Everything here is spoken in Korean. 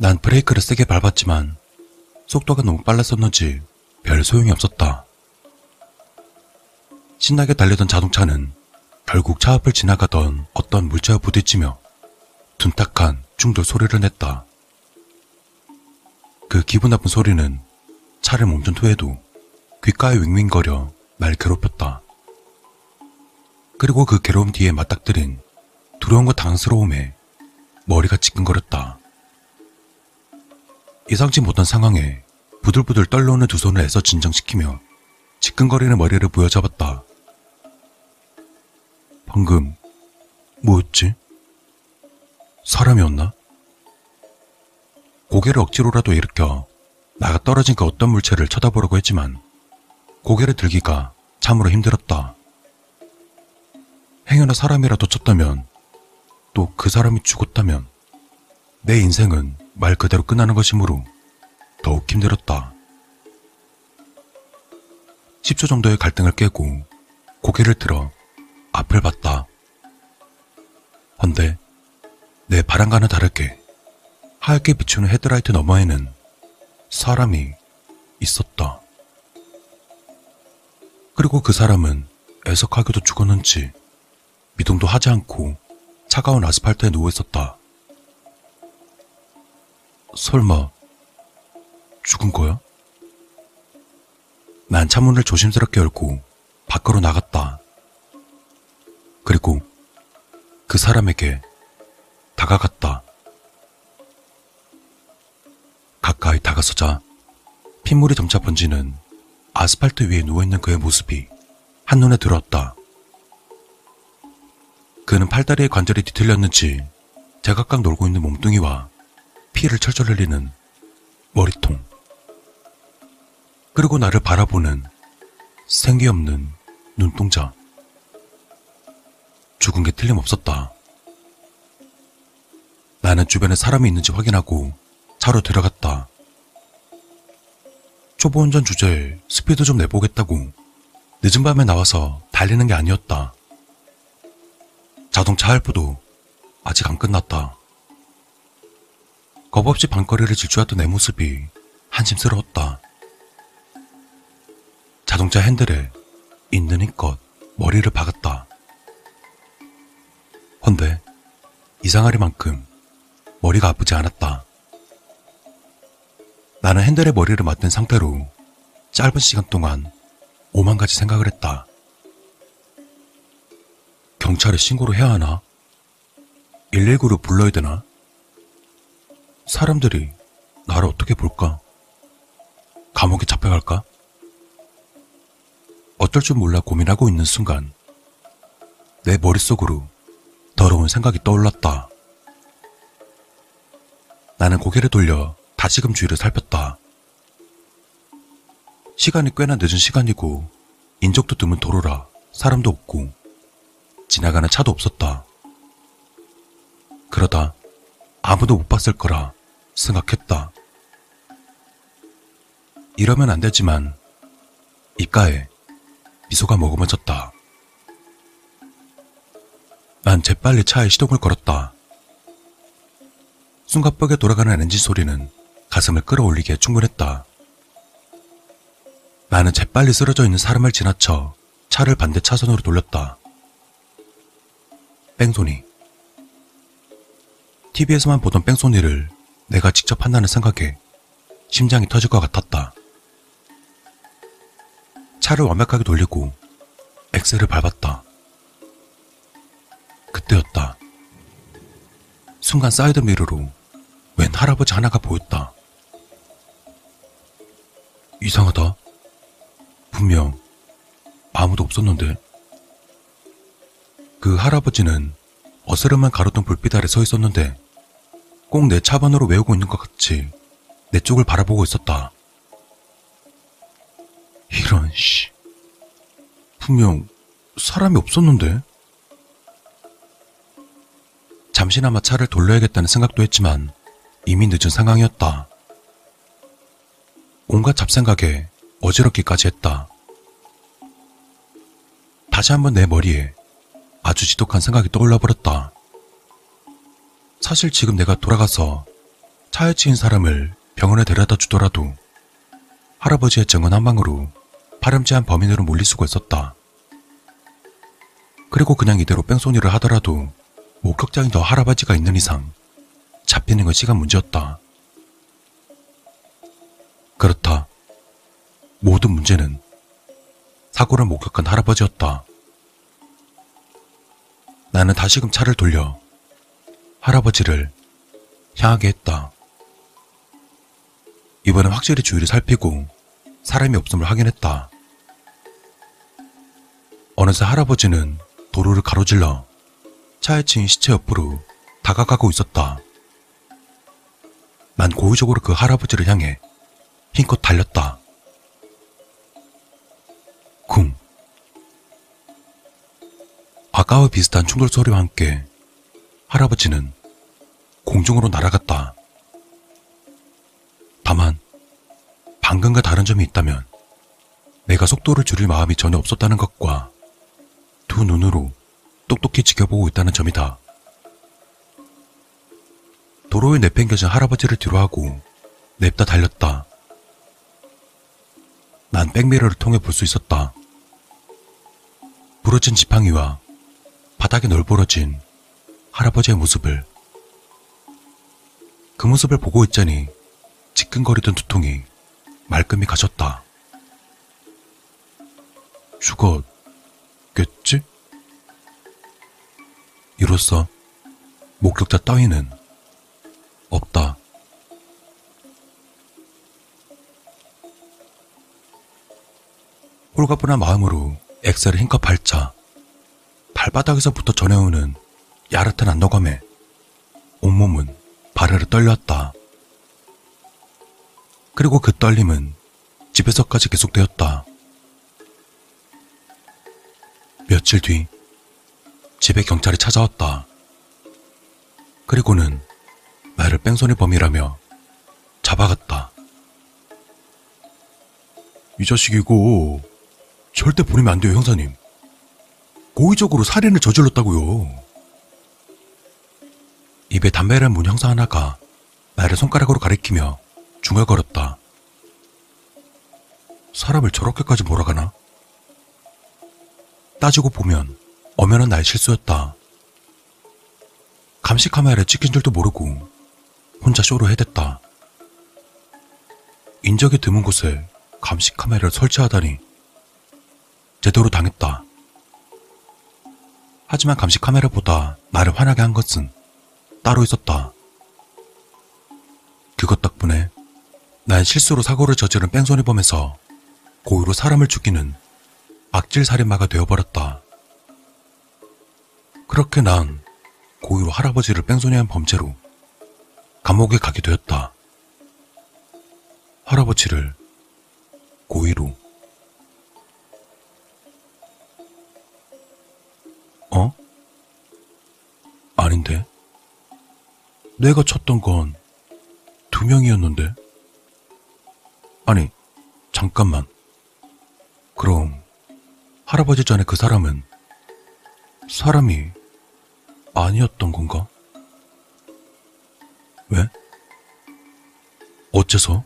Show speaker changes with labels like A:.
A: 난 브레이크를 세게 밟았지만 속도가 너무 빨랐었는지 별 소용이 없었다. 신나게 달리던 자동차는 결국 차 앞을 지나가던 어떤 물체와 부딪히며 둔탁한 중돌 소리를 냈다. 그 기분 나쁜 소리는 차를 멈춘 후에도 귓가에 윙윙거려 날 괴롭혔다. 그리고 그 괴로움 뒤에 맞닥뜨린 두려움과 당스러움에 머리가 지끈거렸다. 예상치 못한 상황에 부들부들 떨려오는 두 손을 애써 진정시키며 지끈거리는 머리를 부여잡았다. 방금 뭐였지? 사람이었나? 고개를 억지로라도 일으켜 나가 떨어진 그 어떤 물체를 쳐다보려고 했지만 고개를 들기가 참으로 힘들었다. 행여나 사람이라도 쳤다면 또 그 사람이 죽었다면 내 인생은 말 그대로 끝나는 것이므로 더욱 힘들었다. 10초 정도의 갈등을 깨고 고개를 들어 앞을 봤다. 헌데 내 바람과는 다르게 하얗게 비추는 헤드라이트 너머에는 사람이 있었다. 그리고 그 사람은 애석하게도 죽었는지 미동도 하지 않고 차가운 아스팔트에 누워 있었다. 설마 죽은 거야? 난 차문을 조심스럽게 열고 밖으로 나갔다. 그리고 그 사람에게 다가갔다. 가까이 다가서자 핏물이 점차 번지는 아스팔트 위에 누워있는 그의 모습이 한눈에 들어왔다. 그는 팔다리의 관절이 뒤틀렸는지 제각각 놀고 있는 몸뚱이와 피를 철철 흘리는 머리통. 그리고 나를 바라보는 생기 없는 눈동자. 죽은 게 틀림없었다. 나는 주변에 사람이 있는지 확인하고 차로 들어갔다. 초보 운전 주제에 스피드 좀 내보겠다고 늦은 밤에 나와서 달리는 게 아니었다. 자동차 할부도 아직 안 끝났다. 겁 없이 방거리를 질주하던 내 모습이 한심스러웠다. 자동차 핸들에 있는 힘껏 머리를 박았다. 헌데 이상하리만큼 머리가 아프지 않았다. 나는 핸들에 머리를 맞댄 상태로 짧은 시간 동안 오만 가지 생각을 했다. 경찰에 신고를 해야 하나? 119를 불러야 되나? 사람들이 나를 어떻게 볼까? 감옥에 잡혀갈까? 어쩔 줄 몰라 고민하고 있는 순간 내 머릿속으로 더러운 생각이 떠올랐다. 나는 고개를 돌려 다시금 주위를 살폈다. 시간이 꽤나 늦은 시간이고 인적도 드문 도로라 사람도 없고 지나가는 차도 없었다. 그러다 아무도 못 봤을 거라 생각했다. 이러면 안 되지만 입가에 미소가 머금어졌다. 난 재빨리 차에 시동을 걸었다. 숨가쁘게 돌아가는 엔진 소리는 가슴을 끌어올리기에 충분했다. 나는 재빨리 쓰러져 있는 사람을 지나쳐 차를 반대 차선으로 돌렸다. 뺑소니. TV에서만 보던 뺑소니를 내가 직접 한다는 생각에 심장이 터질 것 같았다. 차를 완벽하게 돌리고 엑셀을 밟았다. 그때였다. 순간 사이드 미러로 웬 할아버지 하나가 보였다. 이상하다. 분명 아무도 없었는데. 그 할아버지는 어스름한 가로등 불빛 아래 서 있었는데 꼭 내 차번호로 외우고 있는 것 같이 내 쪽을 바라보고 있었다. 이런 씨. 분명 사람이 없었는데. 잠시나마 차를 돌려야겠다는 생각도 했지만 이미 늦은 상황이었다. 온갖 잡생각에 어지럽기까지 했다. 다시 한번 내 머리에 아주 지독한 생각이 떠올라 버렸다. 사실 지금 내가 돌아가서 차에 치인 사람을 병원에 데려다 주더라도 할아버지의 증언 한 방으로 파렴치한 범인으로 몰릴 수가 있었다. 그리고 그냥 이대로 뺑소니를 하더라도 목격자인 더 할아버지가 있는 이상 잡히는 건 시간 문제였다. 그렇다. 모든 문제는 사고를 목격한 할아버지였다. 나는 다시금 차를 돌려 할아버지를 향하게 했다. 이번엔 확실히 주위를 살피고 사람이 없음을 확인했다. 어느새 할아버지는 도로를 가로질러 차에 치인 시체 옆으로 다가가고 있었다. 난 고의적으로 그 할아버지를 향해 힘껏 달렸다. 쿵. 아까와 비슷한 충돌 소리와 함께 할아버지는 공중으로 날아갔다. 다만 방금과 다른 점이 있다면 내가 속도를 줄일 마음이 전혀 없었다는 것과 두 눈으로 똑똑히 지켜보고 있다는 점이다. 도로에 내팽겨진 할아버지를 뒤로하고 냅다 달렸다. 난 백미러를 통해 볼 수 있었다. 부러진 지팡이와 바닥에 널브러진 할아버지의 모습을 그 모습을 보고 있자니 지끈거리던 두통이 말끔히 가셨다. 죽었겠지? 이로써 목격자 따위는 없다. 홀가분한 마음으로 엑셀을 힘껏 밟자 발바닥에서부터 전해오는 야릇한 안도감에 온몸은 바르르 떨렸다. 그리고 그 떨림은 집에서까지 계속되었다. 며칠 뒤 집에 경찰이 찾아왔다. 그리고는 나를 뺑소니 범이라며 잡아갔다. 이 자식이고 절대 보내면 안 돼요, 형사님. 고의적으로 살인을 저질렀다고요. 입에 담배를 문 형사 하나가 나를 손가락으로 가리키며 중얼거렸다. 사람을 저렇게까지 몰아가나? 따지고 보면 엄연한 나의 실수였다. 감시 카메라에 찍힌 줄도 모르고 혼자 쇼를 해댔다. 인적이 드문 곳에 감시 카메라를 설치하다니 제대로 당했다. 하지만 감시 카메라보다 나를 화나게 한 것은 따로 있었다. 그것 덕분에 난 실수로 사고를 저지른 뺑소니범에서 고의로 사람을 죽이는 악질 살인마가 되어버렸다. 그렇게 난 고의로 할아버지를 뺑소니한 범죄로 감옥에 가게 되었다. 할아버지를 고의로. 내가 쳤던 건 두 명이었는데? 아니, 잠깐만. 그럼, 할아버지 전에 그 사람은 사람이 아니었던 건가? 왜? 어째서?